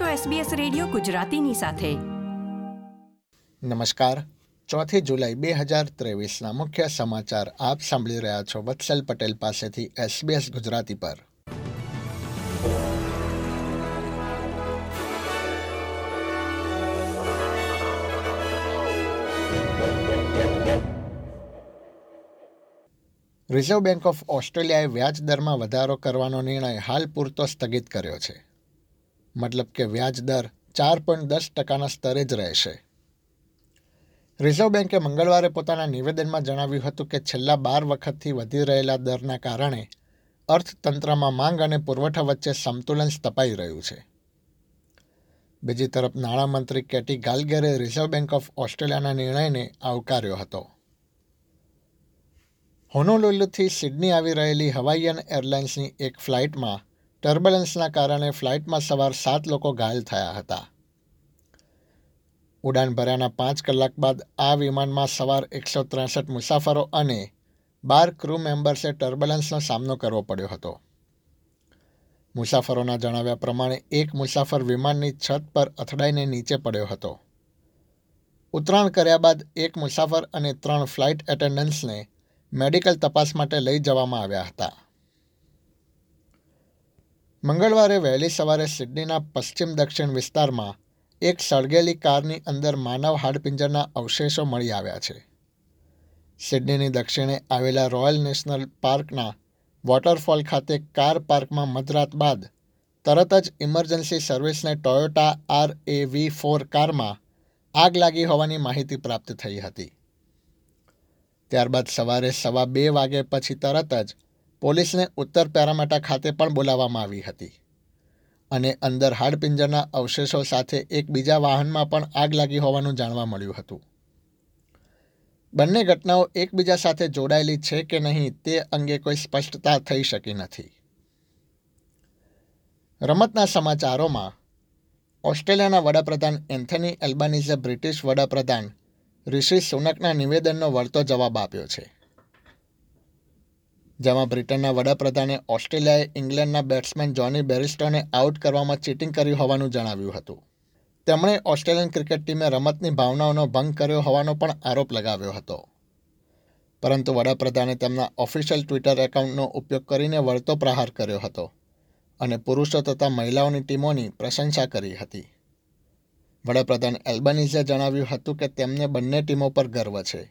છો SBS radio ગુજરાતીની સાથે. નમસ્કાર. ચોથી જુલાઈ બે હજાર ત્રેવીસના મુખ્ય સમાચાર આપ સાંભળી રહ્યા છો વત્સલ પટેલ પાસેથી SBS ગુજરાતી પર. રિઝર્વ બેંક ઓફ ઓસ્ટ્રેલિયાએ વ્યાજ દરમાં વધારો કરવાનો નિર્ણય હાલ પૂરતો સ્થગિત કર્યો છે. મતલબ કે વ્યાજ દર ચાર પોઈન્ટ દસ ટકાના સ્તરે જ રહેશે. રિઝર્વ બેન્કે મંગળવારે પોતાના નિવેદનમાં જણાવ્યું હતું કે છેલ્લા બાર વખતથી વધી રહેલા દરના કારણે અર્થતંત્રમાં માંગ અને પુરવઠા વચ્ચે સંતુલન સ્થપાઈ રહ્યું છે. બીજી તરફ નાણામંત્રી Katy Gallagher Reserve Bank of ઓસ્ટ્રેલિયાના નિર્ણયને આવકાર્યો હતો. હોનોલુલુથી સિડની આવી રહેલી હવાઈયન એરલાઇન્સની એક ફ્લાઇટમાં ટર્બ્યુલન્સના કારણે ફ્લાઇટમાં સવાર સાત લોકો ઘાયલ થયા હતા. ઉડાન ભર્યાના પાંચ કલાક બાદ આ વિમાનમાં સવાર એકસો ત્રેસઠ મુસાફરો અને બાર ક્રૂ મેમ્બર્સે ટર્બલન્સનો સામનો કરવો પડ્યો હતો. મુસાફરોના જણાવ્યા પ્રમાણે એક મુસાફર વિમાનની છત પર અથડાઈને નીચે પડ્યો હતો. ઉતરાણ કર્યા બાદ એક મુસાફર અને ત્રણ ફ્લાઇટ એટેન્ડન્ટ્સને મેડિકલ તપાસ માટે લઈ જવામાં આવ્યા હતા. મંગળવારે વહેલી સવારે સિડનીના પશ્ચિમ દક્ષિણ વિસ્તારમાં એક સળગેલી કારની અંદર માનવ હાડપિંજરના અવશેષો મળી આવ્યા છે. સિડનીની દક્ષિણે આવેલા રોયલ નેશનલ પાર્કના વોટરફોલ ખાતે કાર પાર્કમાં મધરાત બાદ તરત જ ઇમરજન્સી સર્વિસને Toyota R A V four કારમાં આગ લાગી હોવાની માહિતી પ્રાપ્ત થઈ હતી. ત્યારબાદ સવારે સવા બે વાગે પછી તરત જ પોલીસને ઉત્તર પેરામેટા ખાતે પણ બોલાવવામાં આવી હતી અને અંદર હાડપિંજરના અવશેષો સાથે એક બીજા વાહનમાં પણ આગ લાગી હોવાનું જાણવા મળ્યું હતું. બંને ઘટનાઓ એકબીજા સાથે જોડાયેલી છે કે નહીં તે અંગે કોઈ સ્પષ્ટતા થઈ શકી નથી. રમતના સમાચારોમાં, ઓસ્ટ્રેલિયાના વડાપ્રધાન એન્થની એલ્બાનીઝે બ્રિટિશ વડાપ્રધાન ઋષિ સુનકના નિવેદનનો વળતો જવાબ આપ્યો છે. જેમાં બ્રિટનના વડાપ્રધાને ઓસ્ટ્રેલિયાએ ઇંગ્લેન્ડના બેટ્સમેન જોની બેરિસ્ટોને આઉટ કરવામાં ચીટિંગ કર્યું હોવાનું જણાવ્યું હતું. તેમણે ઓસ્ટ્રેલિયન ક્રિકેટ ટીમે રમતની ભાવનાઓનો ભંગ કર્યો હોવાનો પણ આરોપ લગાવ્યો હતો. પરંતુ વડાપ્રધાને તેમના ઓફિશિયલ ટ્વિટર એકાઉન્ટનો ઉપયોગ કરીને વળતો પ્રહાર કર્યો હતો અને પુરુષો તથા મહિલાઓની ટીમોની પ્રશંસા કરી હતી. વડાપ્રધાન એલ્બનીઝે જણાવ્યું હતું કે તેમને બંને ટીમો પર ગર્વ છે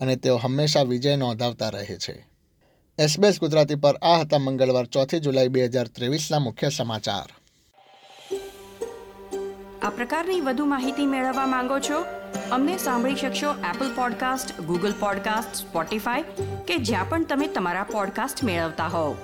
અને તેઓ હંમેશા વિજય નોંધાવતા રહે છે. એસબીએસ ગુજરાતી પર આ હતા મંગળવાર ચોથી જુલાઈ બે હજાર ત્રેવીસના મુખ્ય સમાચાર. આ પ્રકારની વધુ માહિતી મેળવવા માંગો છો? અમને સાંભળી શકશો Apple podcast Google podcast Spotify કે જ્યાં પણ તમે તમારા પોડકાસ્ટ મેળવતા હોવ.